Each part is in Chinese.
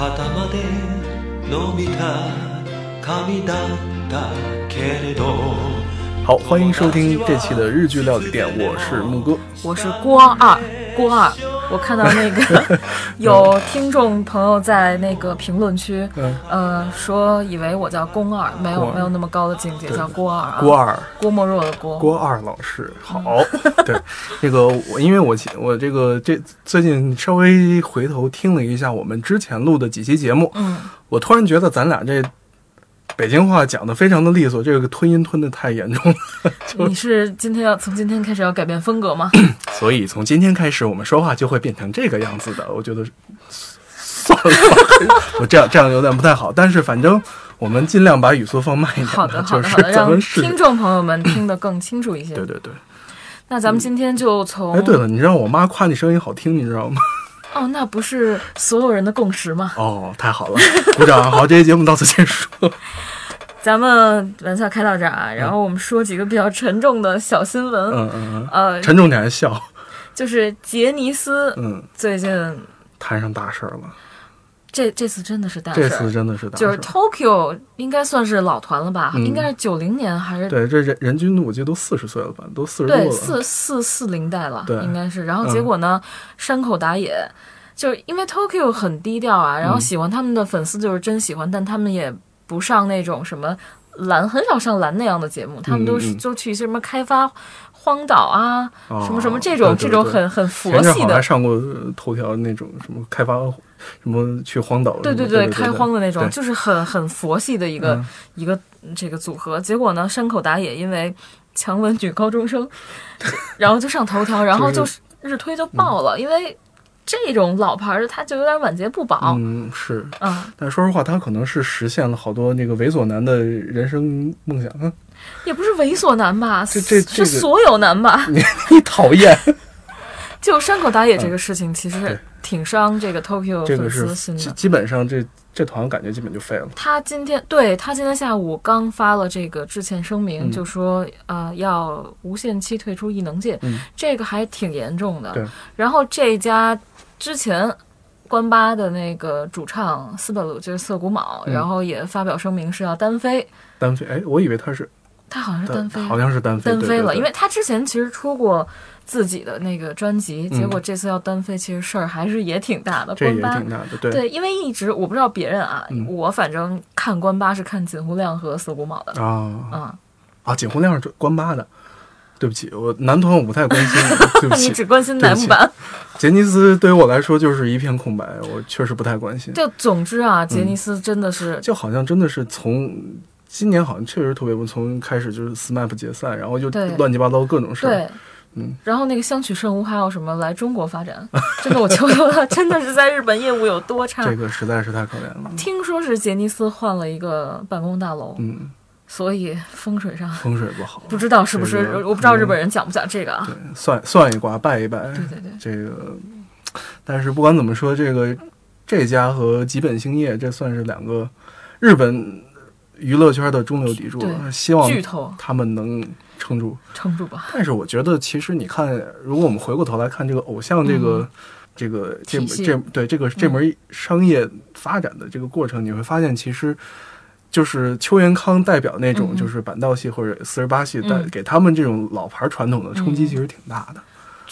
した肩まで伸びた髪だったけれど好，欢迎收听这期的日剧料理店，我是木哥。我是郭二，郭二。我看到那个 有听众朋友在那个评论区，嗯呃，说以为我叫宫二，没有没有那么高的境界，叫郭二啊。郭二，郭沫若的郭。郭二老师好。对，这个我因为我其我这个这最近稍微回头听了一下我们之前录的几期节目，嗯，我突然觉得咱俩这北京话讲的非常的利索，这个吞音吞的太严重了。你是今天要从今天开始要改变风格吗？所以从今天开始，我们说话就会变成这个样子的。我觉得算了，我这样 这样有点不太好。但是反正我们尽量把语速放慢一点，好的，好的，就是好的，让听众朋友们听得更清楚一些。对对对。那咱们今天就从哎，对了，你知道我妈夸你声音好听，你知道吗？哦，那不是所有人的共识吗？哦，太好了，鼓掌！好，这期节目到此结束。咱们玩笑开到这儿啊，然后我们说几个比较沉重的小新闻。嗯嗯嗯呃嗯，，沉重点还笑。就是杰尼斯嗯，最近摊上大事儿了，这这次真的是大事儿，这次真的是大事。就是 Tokyo 应该算是老团了吧？嗯应该是九零年还是对，这人人均我记得都四十岁了吧，都四十多对了。四四四零代了，对应该是。然后嗯结果呢，山口打野就是因为 Tokyo 很低调啊，然后嗯喜欢他们的粉丝就是真喜欢，但他们也不上那种什么蓝，很少上蓝那样的节目，他们都是就去一些什么开发荒岛啊，哦什么什么这种这种很很佛系的还。上过呃头条那种什么开发什么去荒岛对对对，开荒的那种，就是很很佛系的一个、嗯一个这个组合。结果呢，山口达也因为强吻女高中生，然后就上头条，然后就就是日推就爆了，因为这种老牌的他就有点晚节不保。嗯是。嗯，但说实话，他可能是实现了好多那个猥琐男的人生梦想。嗯，也不是猥琐男吧，这这这个是所有男吧。你你讨厌，就山口打野这个事情，其实挺伤这个 Tokyo 这个粉丝是心的。基基本上这这团感觉基本就废了。他今天对他今天下午刚发了这个致歉声明，嗯就说呃要无限期退出异能界，嗯这个还挺严重的。然后这家之前关八的那个主唱斯本鲁就是涩谷卯，嗯然后也发表声明是要单飞，单飞，哎，我以为他是他好像是单飞，好像是单飞，单飞了，对对对因为他之前其实出过。自己的那个专辑，嗯结果这次要单飞，其实事儿还是也挺大的。这也关八挺大的，对对，因为一直我不知道别人啊，嗯我反正看关八是看锦湖亮和四谷卯的，啊嗯，啊！锦湖亮是关八的，对不起，我男团我不太关心，对不起 你。只关心对不起乃木坂。杰尼斯对于我来说就是一片空白，我确实不太关心。就总之啊，杰嗯尼斯真的是，就好像真的是从今年好像确实特别不，从开始就是 SMAP 解散，然后就乱七八糟各种事儿。对。嗯，然后那个香取慎吾还有什么来中国发展？真的，我求求他，真的是在日本业务有多差这。个实在是太可怜了。听说是杰尼斯换了一个办公大楼，嗯，所以风水上风水不好，不知道是不是这，个我不知道日本人讲不讲这个啊？对，算算一卦，拜一拜。对对对，这个，但是不管怎么说，这个这家和吉本兴业，这算是两个日本娱乐圈的中流砥柱了。希望他们能撑住。撑住吧。但是我觉得，其实你看，如果我们回过头来看这个偶像这个、嗯这个这这对这个这门商业发展的这个过程，你会发现，其实就是邱元康代表那种就是板道系或者四十八系，带嗯给他们这种老牌传统的冲击嗯其实挺大的。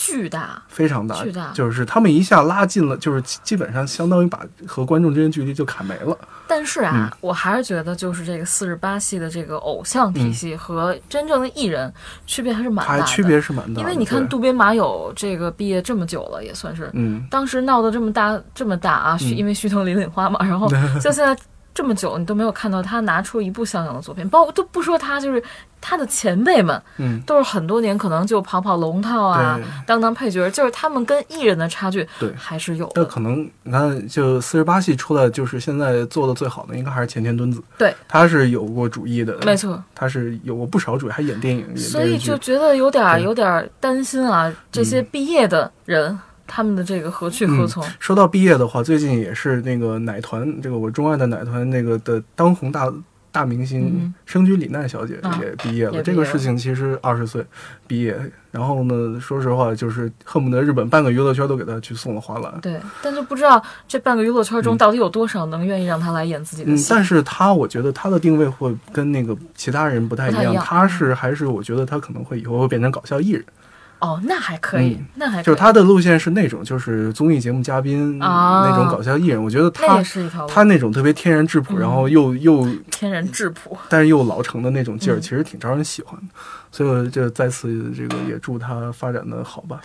巨大，非常大，巨大。就是他们一下拉近了，就是基基本上相当于把和观众之间距离就砍没了。但是啊，嗯。我还是觉得就是这个四十八系的这个偶像体系和真正的艺人区别还是蛮大的。区别是蛮大的，因为你看渡边麻友这个毕业这么久了，也算是嗯，当时闹得这么大这么大啊，嗯。因为虚藤林岭花嘛，然后 像现在这么久，你都没有看到他拿出一部像样的作品，包括都不说他，就是他的前辈们嗯，都是很多年可能就跑跑龙套啊，当当配角，就是他们跟艺人的差距对。还是有的。那可能你看，就四十八系出来，就是现在做的最好的，应该还是前田敦子。对，他是有过主义的，没错，他是有过不少主义，还演电影、演所以。就觉得有点儿有点儿担心啊，这些嗯。毕业的人、他们的这个何去何从？说到毕业的话，最近也是那个奶团，这个我钟爱的奶团那个的当红大大明星嗯生驹李奈小姐啊也毕业了。这个事情其实二十岁毕业，然后呢，说实话，就是恨不得日本半个娱乐圈都给她去送了花篮。对，但就不知道这半个娱乐圈中到底有多少能愿意让她来演自己的嗯，但是她我觉得她的定位会跟那个其他人不太一样，不太一样她是还是我觉得她可能会以后会变成搞笑艺人，哦，那还可以，嗯那还可以就是他的路线是那种就是综艺节目嘉宾、啊那种搞笑艺人，我觉得那她也是一条路她那种特别天然质朴，嗯然后又又天然质朴。但是又老成的那种劲儿，嗯其实挺招人喜欢的。所以我就再次这个也祝他发展的好吧。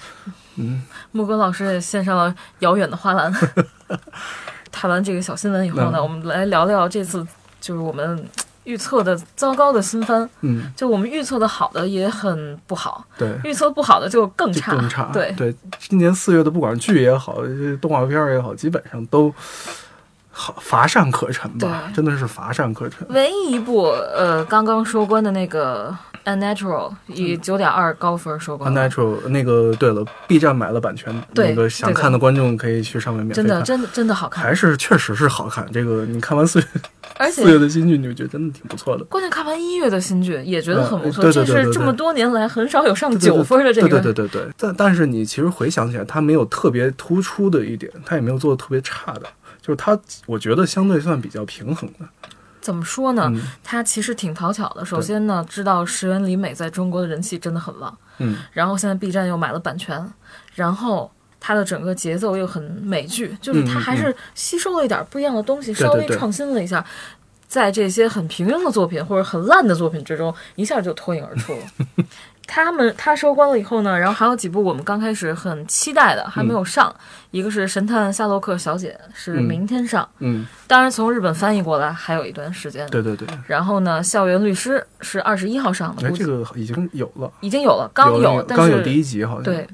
嗯，木哥老师也献上了遥远的花篮。谈完这个小新闻以后呢，嗯我们来聊聊这次就是我们预测的糟糕的新番。嗯，就我们预测的好的也很不好，对，预测不好的就更差。更差。对，对，今年四月的不管是剧也好，动画片也好，基本上都好乏善可陈吧，真的是乏善可陈。唯一一部呃刚刚收官的那个《Unnatural》以九点二高分收官。Unnatural 那个，对了，B 站买了版权，那个想看的观众可以去上面免费看。真的，真的，真的好看，还是确实是好看。这个你看完四月 而四月的新剧，你就觉得真的挺不错的。关键看完一月的新剧也觉得很不错，这是这么多年来很少有上九分的这个。对对对对对，但但是你其实回想起来，它没有特别突出的一点，它也没有做的特别差的，就是它，我觉得相对算比较平衡的。怎么说呢？嗯它其实挺讨巧的。首先呢，知道石原里美在中国的人气真的很旺，嗯，然后现在 B 站又买了版权，然后它的整个节奏又很美剧，就是它嗯嗯还是吸收了一点不一样的东西，稍微创新了一下。在这些很平庸的作品或者很烂的作品之中，一下就脱颖而出了。他们他收官了以后呢，然后还有几部我们刚开始很期待的还没有上，一个是《神探夏洛克小姐》，是嗯。明天上，嗯，当然从日本翻译过来还有一段时间。对对对，然后呢，校园律师是二十一号上的，哎，这个已经有了，已经有了，刚有了但是刚有第一集好像，对。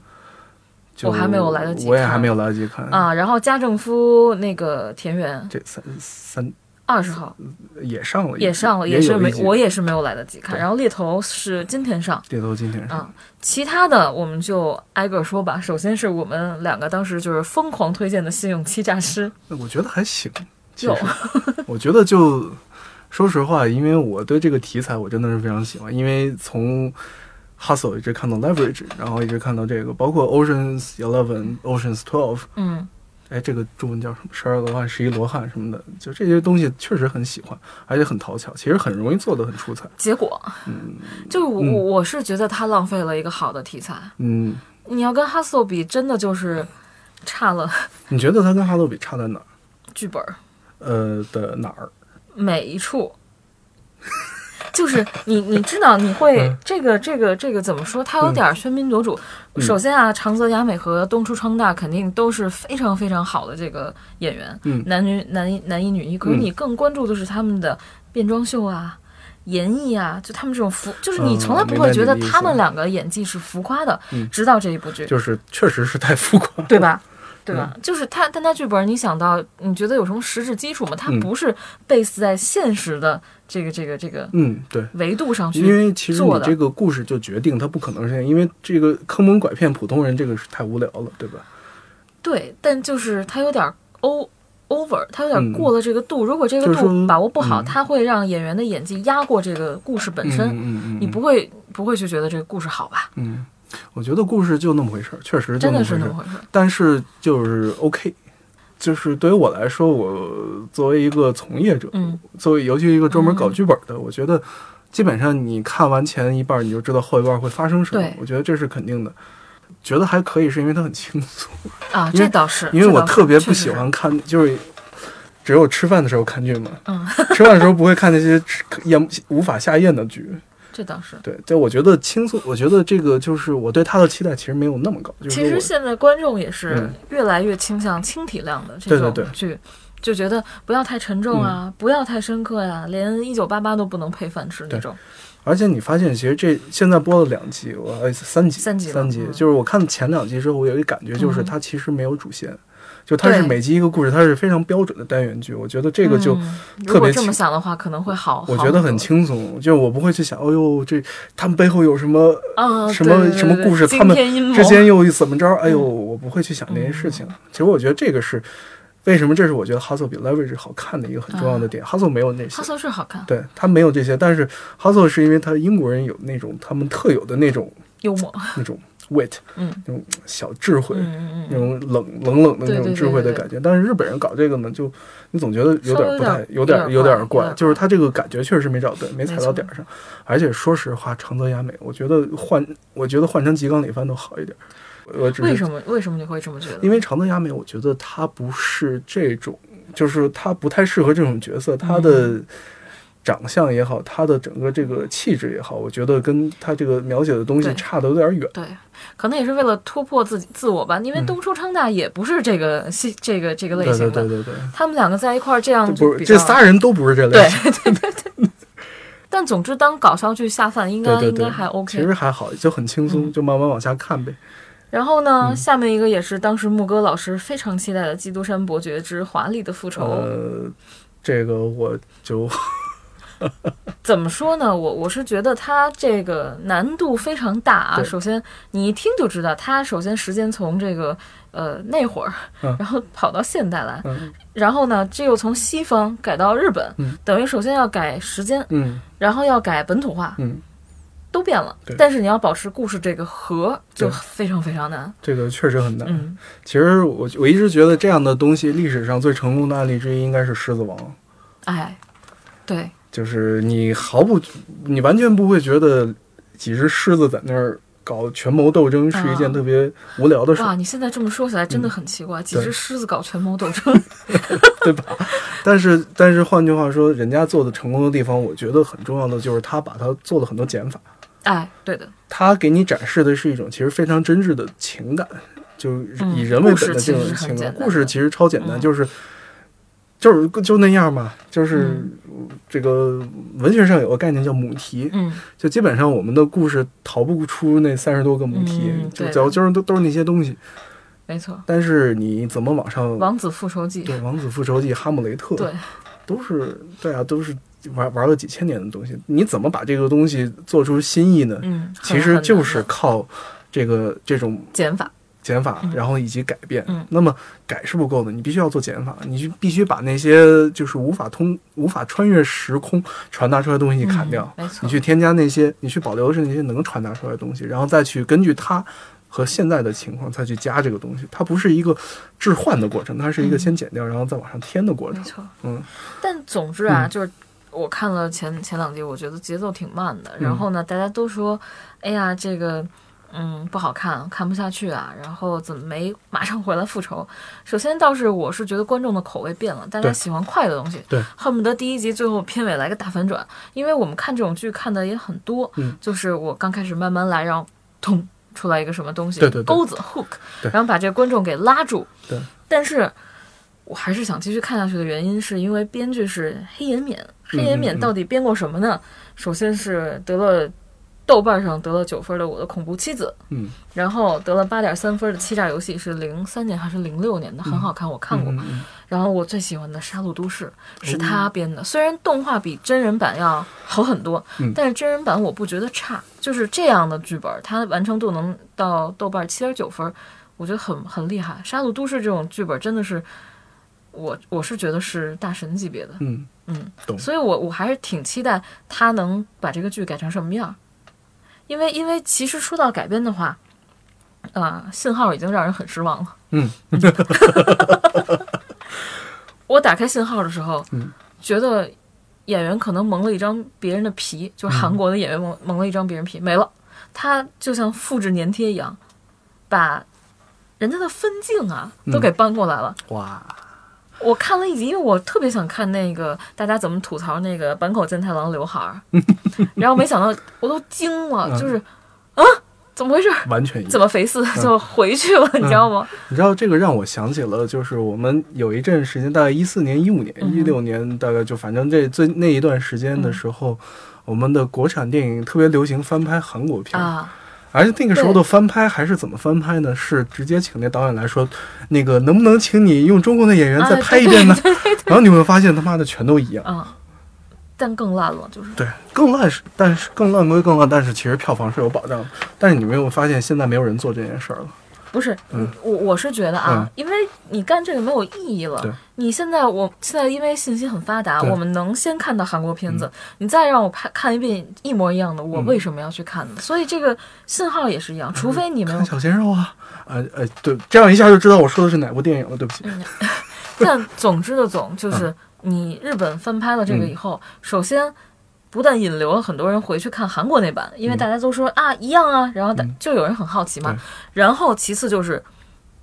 我还没有来得及看我也还没有来得及看。啊。然后家政夫那个田园。这三三二十号也上了，也上了，也是没我也是没有来得及看。然后猎头是今天上，猎头今天上，啊其他的我们就挨个说吧。首先是我们两个当时就是疯狂推荐的《信用欺诈师我觉得还行。其有我觉得就说实话，因为我对这个题材我真的是非常喜欢，因为从 Hustle 一直看到 Leverage，然后一直看到这个，包括 Oceans Eleven、Oceans Twelve，》。嗯，哎，这个中文叫什么？十二罗汉、十一罗汉什么的，就这些东西确实很喜欢，而且很讨巧，其实很容易做的很出彩。结果嗯就我嗯我我是觉得他浪费了一个好的题材。嗯，你要跟 Hustle 比，真的就是差了 你觉得他跟哈罗比差在哪儿？剧本儿。呃的哪儿？每一处，就是你你知道你会嗯这个这个这个怎么说？它有点儿喧宾夺主。嗯首先啊，长泽雅美和东出昌大肯定都是非常非常好的这个演员，嗯男女男一男一女一。可是嗯你更关注的是他们的变装秀啊。演绎啊，就他们这种浮，就是你嗯从来不会觉得他们两个演技是浮夸的，嗯直到这一部剧，就是确实是太浮夸。对吧？对吧？嗯就是他，但他剧本，你想到，你觉得有什么实质基础吗？他嗯不是 base 在现实的这个这个这个嗯，对。维度上去因为其实你这个故事就决定它不可能是这样，因为这个坑蒙拐骗普通人，这个是太无聊了，对吧？对，但就是他有点 o over，他有点嗯过了这个度。如果这个度把握不好，嗯他会让演员的演技压过这个故事本身，嗯嗯嗯，你不会不会去觉得这个故事好吧？嗯，我觉得故事就那么回事儿，确实就真的。是那么回事儿。但是就是 OK，就是对于我来说，我作为一个从业者，嗯作为尤其一个专门搞剧本的，我觉得基本上你看完前一半，你就知道后一半会发生什么对。我觉得这是肯定的。觉得还可以，是因为它很轻松。啊，这倒是，因为我特别不喜欢看，就是只有吃饭的时候看剧嘛。嗯，吃饭的时候不会看那些吃咽无法下咽的剧。这倒是。对，就我觉得轻松，我觉得这个就是我对他的期待其实没有那么高。就是其实现在观众也是嗯越来越倾向轻体量的这对对对种剧，就觉得不要太沉重啊，不要太深刻呀、连一九八八都不能配饭吃那种。而且你发现，其实这现在播了两集，我呃三集，三集三集，嗯就是我看前两集之后，我有一个感觉，就是嗯它其实没有主线，就它是每集一个故事，它是非常标准的单元剧。我觉得这个就嗯、特别如果这么轻想的话，可能会好。我觉得很轻松，就我不会去想，哦呦，这他们背后有什么啊，什么什么故事他们之间又怎么着？哎呦，嗯我不会去想这些事情。其实我觉得这个是为什么这是我觉得 Hustle 比 Leverage 好看的一个很重要的点、l e 没有那些哈，瑟是好看，对他没有这些，但是 Hustle 是因为他英国人有那种他们特有的那种幽默，那种 wit，嗯那种小智慧，那嗯，种冷冷冷的那种智慧的对对感觉。但是日本人搞这个呢，就你总觉得有点不太，有有点有点怪就是他这个感觉确实没找对，没踩到点儿上。而且说实话，长泽雅美，我觉得换，我觉得换成吉冈里帆都好一点。我为什么为什么你会这么觉得？因为长泽雅美，我觉得她不是这种，就是她不太适合这种角色，她的嗯长相也好，他的整个这个气质也好，我觉得跟他这个描写的东西差的有点远。对，可能也是为了突破自己自我吧，因为东出昌大也不是这个系这个这个类型的，对对对对，他们两个在一块儿这样这仨人都不是这类对型。对对对。但总之，当搞笑剧下饭，应该对对对，应该还 OK。其实还好，就很轻松，嗯就慢慢往下看呗。然后呢，嗯下面一个也是当时牧歌老师非常期待的《基督山伯爵之华丽的复仇》。呃，这个我就 怎么说呢？我我是觉得它这个难度非常大啊。首先，你一听就知道，它首先时间从这个呃那会儿，嗯。然后跑到现代来，嗯。然后呢，这又从西方改到日本，嗯。等于首先要改时间，嗯。然后要改本土化，嗯，都变了。但是你要保持故事这个核，就非常非常难。这个确实很难。嗯，其实我我一直觉得这样的东西，历史上最成功的案例之一应该是《狮子王》，哎，对，就是你毫不，你完全不会觉得几只狮子在那儿搞权谋斗争是一件啊特别无聊的事，哇，你现在这么说起来真的很奇怪，几只狮子搞权谋斗争，对吧？但是但是换句话说，人家做的成功的地方，我觉得很重要的就是他把它做了很多减法。哎，对的，他给你展示的是一种其实非常真挚的情感，就是嗯以人为本的这种情感。故事其实超简单，嗯就是就是就那样嘛，就是这个文学上有个概念叫母题，嗯，就基本上我们的故事逃不出那三十多个母题，就就就是都都是那些东西。没错，但是你怎么往上《王子复仇记》对《王子复仇记》《哈姆雷特》对，都是对啊，都是玩玩了几千年的东西。你怎么把这个东西做出新意呢？嗯，其实就是靠这个这种减法，减法嗯，然后以及改变。嗯那么改是不够的，你必须要做减法，你就必须把那些就是无法通、无法穿越时空传达出来的东西砍掉，嗯没错你去添加那些，你去保留的是那些能传达出来的东西，然后再去根据它。和现在的情况再去加这个东西，它不是一个置换的过程，它是一个嗯先减掉，然后再往上添的过程。没错。嗯，但总之啊，嗯就是我看了前前两集，我觉得节奏挺慢的。嗯然后呢，大家都说，哎呀，这个。嗯，不好看，看不下去啊。然后怎么没马上回来复仇？首先倒是我是觉得观众的口味变了，大家喜欢快的东西，对，恨不得第一集最后片尾来个大反转。因为我们看这种剧看的也很多，嗯就是我刚开始慢慢来，然后咚出来一个什么东西，对对对钩子 hook，对然后把这个观众给拉住。对，但是我还是想继续看下去的原因，是因为编剧是黑岩勉。黑岩勉到底编过什么呢？首先是得了豆瓣上得了九分的《我的恐怖妻子》，嗯，然后得了八点三分的《欺诈游戏》，是零三年还是零六年的，很好看，我看过。然后我最喜欢的《杀戮都市》是他编的，虽然动画比真人版要好很多，嗯。但是真人版我不觉得差。就是这样的剧本，它完成度能到豆瓣七点九分，我觉得很很厉害。《杀戮都市》这种剧本真的是，我我是觉得是大神级别的，嗯。嗯，懂。所以我我还是挺期待他能把这个剧改成什么样儿，因为因为其实说到改编的话，啊、信号已经让人很失望了。嗯，我打开信号的时候，嗯觉得演员可能蒙了一张别人的皮，就是韩国的演员蒙蒙了一张别人皮，没了。他就像复制粘贴一样，把人家的分镜啊都嗯给搬过来了。哇，我看了一集，因为我特别想看那个大家怎么吐槽那个坂口健太郎刘海儿，然后没想到我都惊了，嗯就是啊，怎么回事？完全怎。么肥四就回去了，你知道吗？你知道这个让我想起了，就是我们有一阵时间，大概一四年、一五年、嗯一六年，大概就反正这最那一段时间的时候，我们的国产电影特别流行翻拍韩国片，啊，而且那个时候的翻拍还是怎么翻拍呢？是直接请那导演来说，那个能不能请你用中国的演员再啊拍一遍呢？然后你会发现他妈的全都一样。啊，但更烂了，就是对，更烂是，但是更烂归更烂，但是其实票房是有保障的。但是你没有发现现在没有人做这件事儿了。不是，嗯我我是觉得啊，因为你干这个没有意义了对。你现在我现在因为信息很发达，我们能先看到韩国片子，你再让我拍看一遍一模一样的，我嗯为什么要去看呢？所以这个信号也是一样，除非你们小鲜肉啊，呃呃，对，这样一下就知道我说的是哪部电影了，对不起。但总之的总就是，你日本翻拍了这个以后，首先不但引流了很多人回去看韩国那版，因为大家都说、啊一样啊，然后就有人很好奇嘛。对。然后其次就是。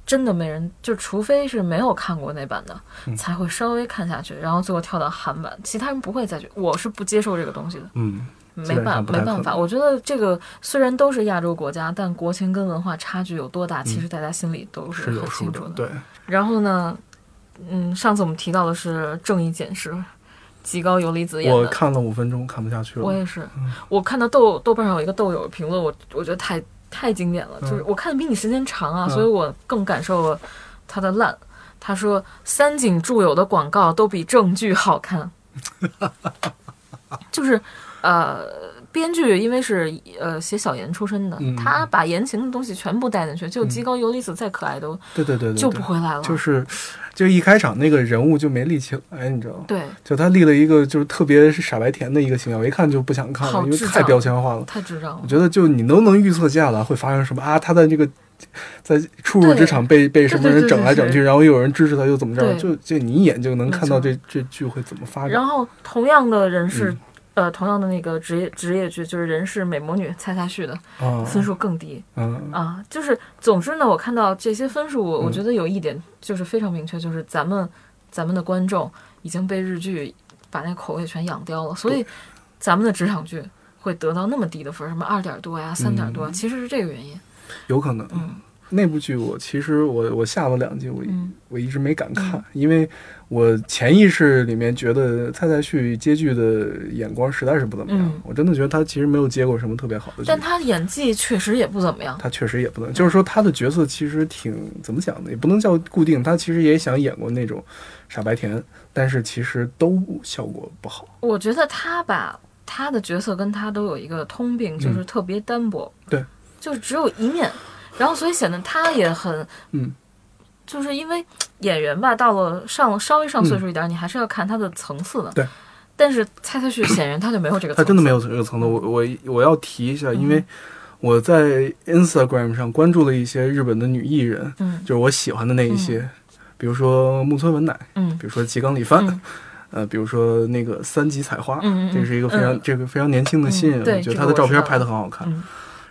真的没人，就除非是没有看过那版的，嗯。才会稍微看下去，然后最后跳到韩版，其他人不会再去。我是不接受这个东西的，嗯，没办没办法。我觉得这个虽然都是亚洲国家，但国情跟文化差距有多大，其嗯实大家心里都是很清楚的对，然后呢，嗯，上次我们提到的是《正义简史》，极高游离子演的。我看了五分钟，看不下去了。我也是，我看到豆豆瓣上有一个豆友评论，我我觉得太太经典了，就是我看的比你时间长啊，嗯所以我更感受了它的烂。他说三井住友的广告都比正剧好看，就是呃，编剧因为是呃写小言出身的，嗯他把言情的东西全部带进去，就极高游离子再可爱都对对对对，救不回来了。就是，就一开场那个人物就没立起来，你知道吗？对，就他立了一个就是特别是傻白甜的一个形象，我一看就不想看了，因为太标签化了。太智障了我。觉得就你都能预测接下来会发生什么啊？他在这个在初入职场被被什么人整来整去，然后又有人支持他，又怎么着？就就你一眼就能看到这这剧会怎么发展。然后同样的人是，嗯呃，同样的那个职业职业剧，就是人是美魔女蔡蔡旭的啊，分数更低嗯啊。就是总之呢，我看到这些分数，我觉得有一点就是非常明确，就是咱们咱们的观众已经被日剧把那口味全养刁了，所以咱们的职场剧会得到那么低的分，什么二点多呀、三点多，其实是这个原因。有可能。嗯那部剧我其实我我下了两集，我一、嗯我一直没敢看，嗯因为我潜意识里面觉得蔡蔡旭接剧的眼光实在是不怎么样。嗯我真的觉得他其实没有接过什么特别好的剧但。他演技确实也不怎么样。他确实也不能，就是说他的角色其实挺怎么讲呢，也不能叫固定。他其实也想演过那种傻白甜，但是其实都效果不好。我觉得他吧他的角色跟他都有一个通病，就是特别单薄。嗯对，就是只有一面，然后所以显得他也很，嗯，就是因为演员吧，到了上了稍微上岁数一点，你还是要看他的层次的。对。但是蔡蔡旭显然他就没有这个层次，他真的没有这个层次。我我我要提一下，因嗯为我在 Instagram 上关注了一些日本的女艺人，嗯就是我喜欢的那一些，比如说木村文乃，嗯比如说吉冈里帆。嗯呃，比如说那个三级彩花，嗯这是一个非常、嗯这个非常年轻的新人，嗯我觉得这他的照片拍的很好看。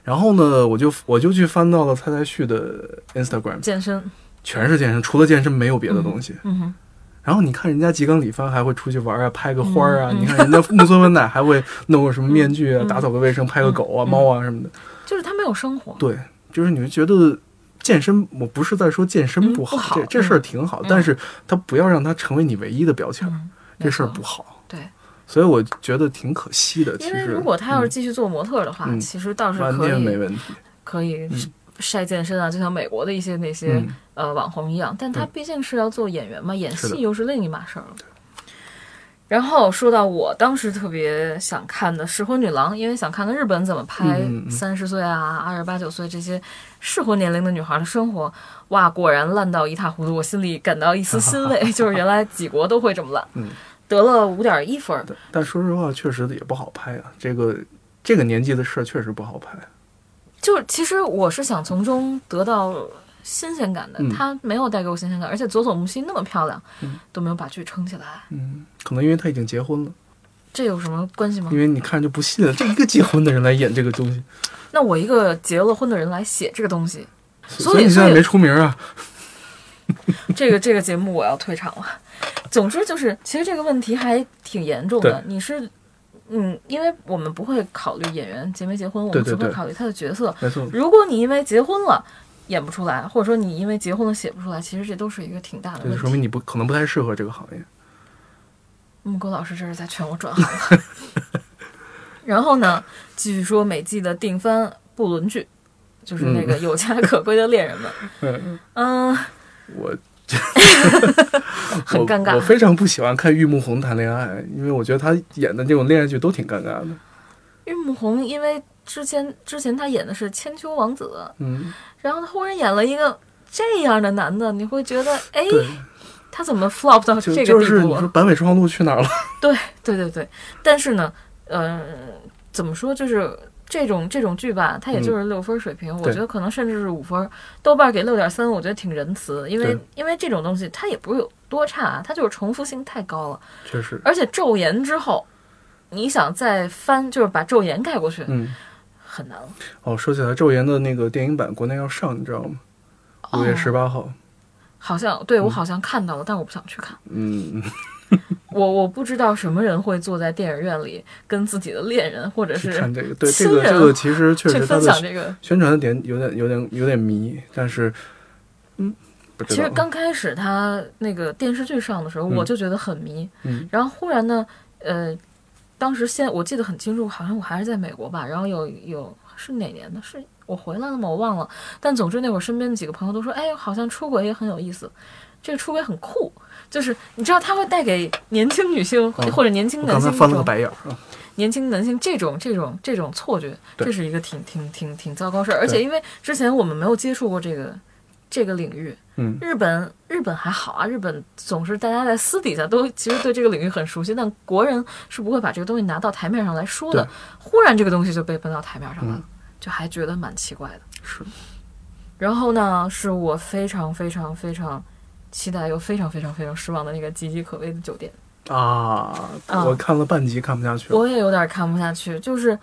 嗯，然后呢，我就我就去翻到了蔡蔡旭的 Instagram，健身，全是健身，除了健身没有别的东西。嗯哼，然后你看人家吉冈里帆还会出去玩啊，拍个花儿啊，你看人家木村文乃还会弄个什么面具啊，嗯打扫个卫生，拍个狗啊、嗯。猫啊什么的。就是他没有生活。对，就是你们觉得健身，我不是在说健身不好，嗯不好这这事儿挺好，嗯。但是他不要让它成为你唯一的标签，嗯，这事儿不好。对，所以我觉得挺可惜的。其实，因为如果他要是嗯继续做模特的话，嗯其实倒是完可以没问题。可以嗯晒健身啊，就像美国的一些那些、嗯，呃网红一样，但他嗯毕竟是要做演员嘛，演戏又是另一码事儿了。然后说到我当时特别想看的《适婚女郎》，因为想看看日本怎么拍三十岁啊、二十八九岁这些适婚年龄的女孩的生活。哇，果然烂到一塌糊涂，我心里感到一丝欣慰，就是原来几国都会这么烂。嗯得了五点一分但说实话，确实也不好拍啊。这个这个年纪的事儿确实不好拍。就是其实我是想从中得到新鲜感的，嗯没有带给我新鲜感，而且佐佐木希那么漂亮，嗯都没有把剧撑起来，嗯，可能因为他已经结婚了，这有什么关系吗因？为你看就不信了，这一个结婚的人来演这个东西，那我一个结了婚的人来写这个东西，所以所以你现在没出名啊。这个这个节目我要退场了。总之就是，其实这个问题还挺严重的。你是，嗯，因为我们不会考虑演员结没结婚，我们只会考虑他的角色。没错，如果你因为结婚了演不出来，或者说你因为结婚了写不出来，其实这都是一个挺大的问题。说明你不可能不太适合这个行业。木狗老师这是在劝我转行了。然后呢，继续说美季的定番不伦剧，就是那个有家可归的恋人们。嗯，嗯，我很尴尬我。我非常不喜欢看玉木宏谈恋爱，因为我觉得他演的这种恋爱剧都挺尴尬的。玉木宏因为之前之前他演的是千秋王子，嗯，然后他忽然演了一个这样的男的，你会觉得，哎，他怎么 flop 到就这个就是你？说坂北庄路去哪儿了？对对对对，但是呢，呃，怎么说，就是这种这种剧吧，它也就是六分水平，我觉得可能甚至是五分，豆瓣给六点三，我觉得挺仁慈，因为因为这种东西它也不是有多差，它就是重复性太高了，确实，而且昼颜之后，你想再翻，就是把昼颜盖过去，嗯，很难了。哦，说起来，昼颜的那个电影版国内要上，你知道吗？五月十哦，八号。好像对我好像看到了，但我不想去看。嗯，我我不知道什么人会坐在电影院里跟自己的恋人或者是看这个，对这个这个其实确去分实它的享这个。宣传的点有点有点有点迷，但是嗯。其实刚开始他那个电视剧上的时候，嗯我就觉得很迷。嗯然后忽然呢，呃，当时现我记得很清楚，好像我还是在美国吧。然后有有是哪年的？是我回来了吗？我忘了。但总之那会儿身边的几个朋友都说，哎，好像出轨也很有意思，这个出轨很酷。就是你知道，它会带给年轻女性、嗯或者年轻我男性翻了个白眼儿啊。年轻男性这种这种这种错觉，这是一个挺挺挺挺糟糕事儿。而且因为之前我们没有接触过这个这个领域，嗯，日本日本还好啊，日本总是大家在私底下都其实对这个领域很熟悉，但国人是不会把这个东西拿到台面上来说的。忽然这个东西就被搬到台面上来了，嗯就还觉得蛮奇怪的。是然后呢，是我非常非常非常期待又非常非常非常失望的那个岌岌可危的酒店。啊，啊我看了半集看不下去了。我也有点看不下去，就是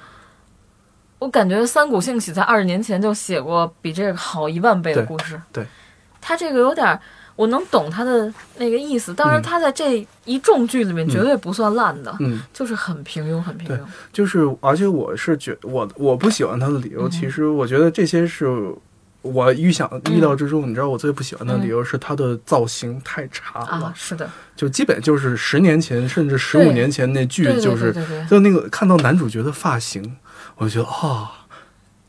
我感觉三谷幸喜在二十年前就写过比这个好一万倍的故事。对，他这个有点，我能懂他的那个意思。当然，嗯他在这一众剧里面绝对不算烂的，嗯，就是很平庸，很平庸。就是，而且我是觉我我不喜欢他的理由，嗯其实我觉得这些是我预想嗯意料之中。你知道我最不喜欢的理由是他的造型太差了，啊，是的，就基本就是十年前甚至十五年前那剧就是就那个看到男主角的发型，我就觉得啊、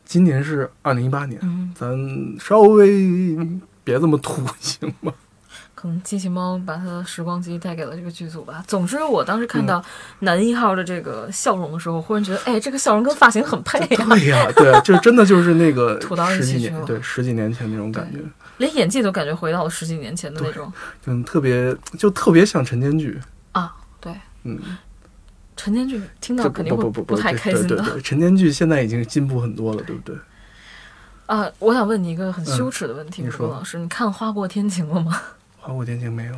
今年是二零一八年，嗯，咱稍微别这么土 行吗？可能机器猫把他的时光机带给了这个剧组吧。总之，我当时嗯看到男一号的这个笑容的时候，忽然觉得，哎，这个笑容跟发型很配呀、对呀、对啊，就真的就是那个 土到一十起去了几年对十几年前那种感觉，连演技都感觉回到了十几年前的那种嗯特别就特别像陈天剧，啊。对，嗯，陈天剧听到肯定会不不太开心的对对对，陈天剧现在已经进步很多了，对不对？啊！我想问你一个很羞耻的问题，嗯你说老师，你看《花过天晴》了吗？花过天晴没有？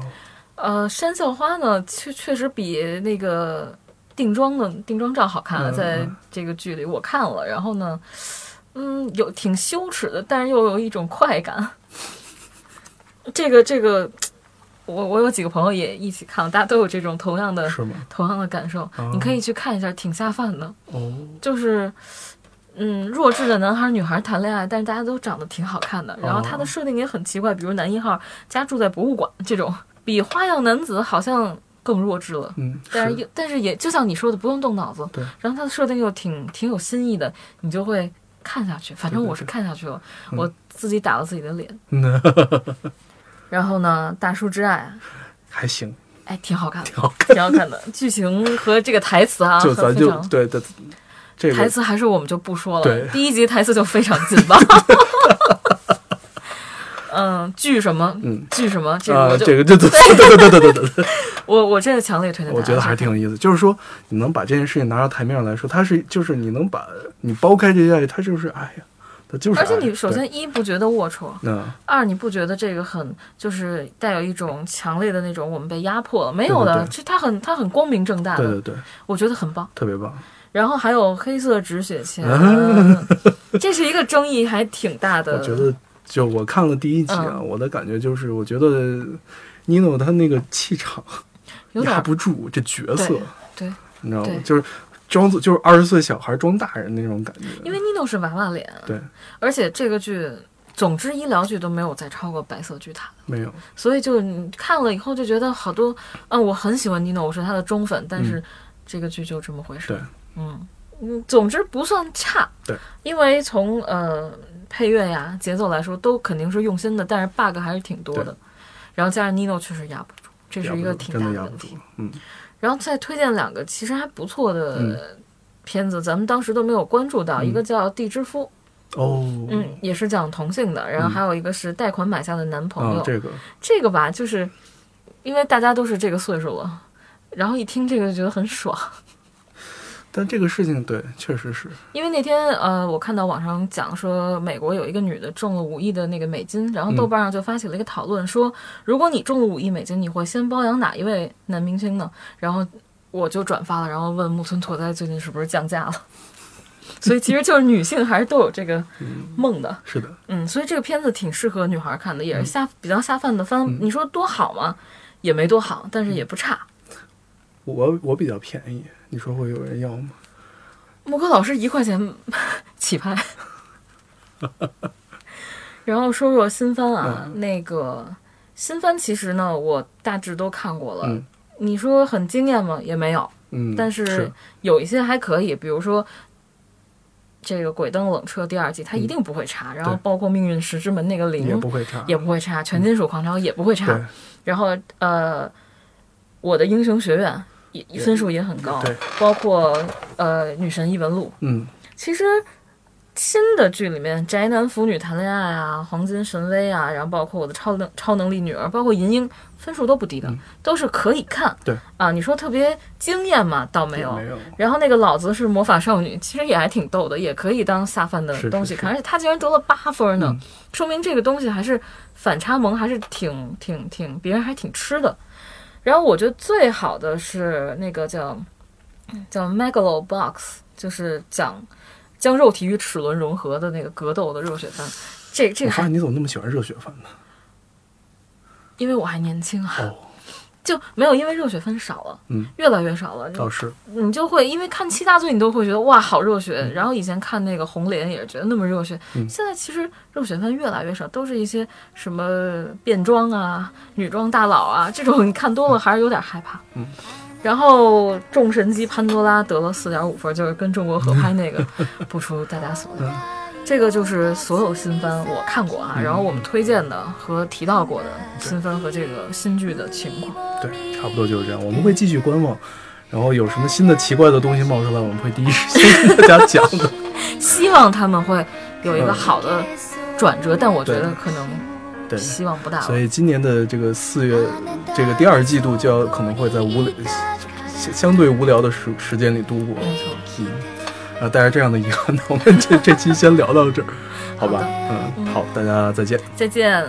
呃，山校花呢，确确实比那个定妆的定妆照好看在嗯这个剧里我看了，然后呢，嗯，有挺羞耻的，但是又有一种快感。这个这个，我我有几个朋友也一起看了，大家都有这种同样的是吗？同样的感受，哦你可以去看一下，挺下饭的。哦，就是，嗯，弱智的男孩儿女孩谈恋爱，但是大家都长得挺好看的。然后他的设定也很奇怪，比如男一号家住在博物馆这种，比花样男子好像更弱智了。嗯，但是也但是也就像你说的，不用动脑子。对。然后他的设定又挺挺有新意的，你就会看下去。反正对对我是看下去了，嗯我自己打了自己的脸。嗯，然后呢，大叔之爱，还行，哎，挺好看的，挺好看。的。剧情和这个台词啊，就咱就对的，这个台词还是我们就不说了。对第一集台词就非常劲爆。嗯，剧什么？嗯剧什么？这个这个就对对对对对对对，我我真的强烈推荐。我觉得还是挺有意思。就是说，你能把这件事情拿到台面上来说，它是就是你能把你剥开这件事，它就是哎呀，它就是。而且你首先一不觉得龌龊，嗯，二你不觉得这个很就是带有一种强烈的那种我们被压迫了？没有的，其实它很它很光明正大的，对对对，我觉得很棒。特别棒。然后还有黑色止血钳，这是一个争议还挺大的。我觉得，就我看了第一集啊，嗯我的感觉就是，我觉得尼诺他那个气场压不住这角色，对，你知道吗？就是装作就是二十岁小孩装大人那种感觉。因为 Nino 是娃娃脸，对，而且这个剧，总之医疗剧都没有再超过白色巨塔。没有，所以就你看了以后就觉得好多，嗯，我很喜欢尼诺，我是他的忠粉，但是这个剧就这么回事。对，嗯嗯，总之不算差。对，因为从呃配乐呀、节奏来说，都肯定是用心的，但是 bug 还是挺多的。然后加上尼诺确实压不住，这是一个挺大的问题。。嗯，然后再推荐两个其实还不错的嗯片子，咱们当时都没有关注到，一个叫《地之夫》，哦，嗯，也是讲同性的，然后还有一个是贷款买下的男朋友，啊，这个这个吧，就是因为大家都是这个岁数了，然后一听这个就觉得很爽。但这个事情对，确实是，因为那天呃，我看到网上讲说，美国有一个女的中了五亿的那个美金，然后豆瓣上就发起了一个讨论，说如果你中了五亿美金，你会先包养哪一位男明星呢？然后我就转发了，然后问木村拓哉最近是不是降价了。所以其实就是女性还是都有这个梦的，是的，嗯，所以这个片子挺适合女孩看的，也是下比较下饭的番。你说多好吗？也没多好，但是也不差。我我比较便宜，你说会有人要吗？木柯老师一块钱 起拍。然后说说新番啊，那个新番其实呢，我大致都看过了。嗯你说很惊艳吗？也没有，嗯，但是有一些还可以，比如说这个《鬼灯冷彻》第二季，它一定不会差。然后包括《命运石之门》那个零也不会差，也不会差，《全金属狂潮》也不会差。对然后呃，我的英雄学院也分数也很高对，包括呃《女神异闻录》。嗯其实新的剧里面，宅男腐女谈恋爱啊，黄金神威啊，然后包括我的超能超能力女儿，包括银鹰，分数都不低的，都是可以看。嗯对啊，你说特别惊艳嘛？倒没有。没有，然后那个老子是魔法少女，其实也还挺逗的，也可以当下饭的东西看。是而且他竟然得了八分呢，嗯说明这个东西还是反差萌，还是挺挺挺别人还挺吃的。然后我觉得最好的是那个叫叫 Megalo Box，就是讲将肉体与齿轮融合的那个格斗的热血番。这这个还我发现你怎么那么喜欢热血番呢？因为我还年轻啊，哦，就没有因为热血番少了，嗯，越来越少了。倒是，你就会因为看七大罪，你都会觉得哇好热嗯血。然后以前看那个红莲也是觉得那么热血，嗯现在其实热血番越来越少，都是一些什么变装啊、女装大佬啊这种，你看多了还是有点害怕。嗯。然后众神机潘多拉得了四点五分，就是跟中国合拍那个 不出大家所料。这个就是所有新番我看过啊，然后我们推荐的和提到过的新番和这个新剧的情况。对，差不多就是这样。我们会继续观望，然后有什么新的奇怪的东西冒出来，我们会第一时间 跟大家讲的。希望他们会有一个好的转折，但我觉得可能对，希望不大。所以今年的这个四月，这个第二季度就要可能会在无聊相相对无聊的时时间里度过。没错，嗯，啊，带着这样的遗憾呢，我们这这期先聊到这儿，好吧？嗯，好，大家再见。再见。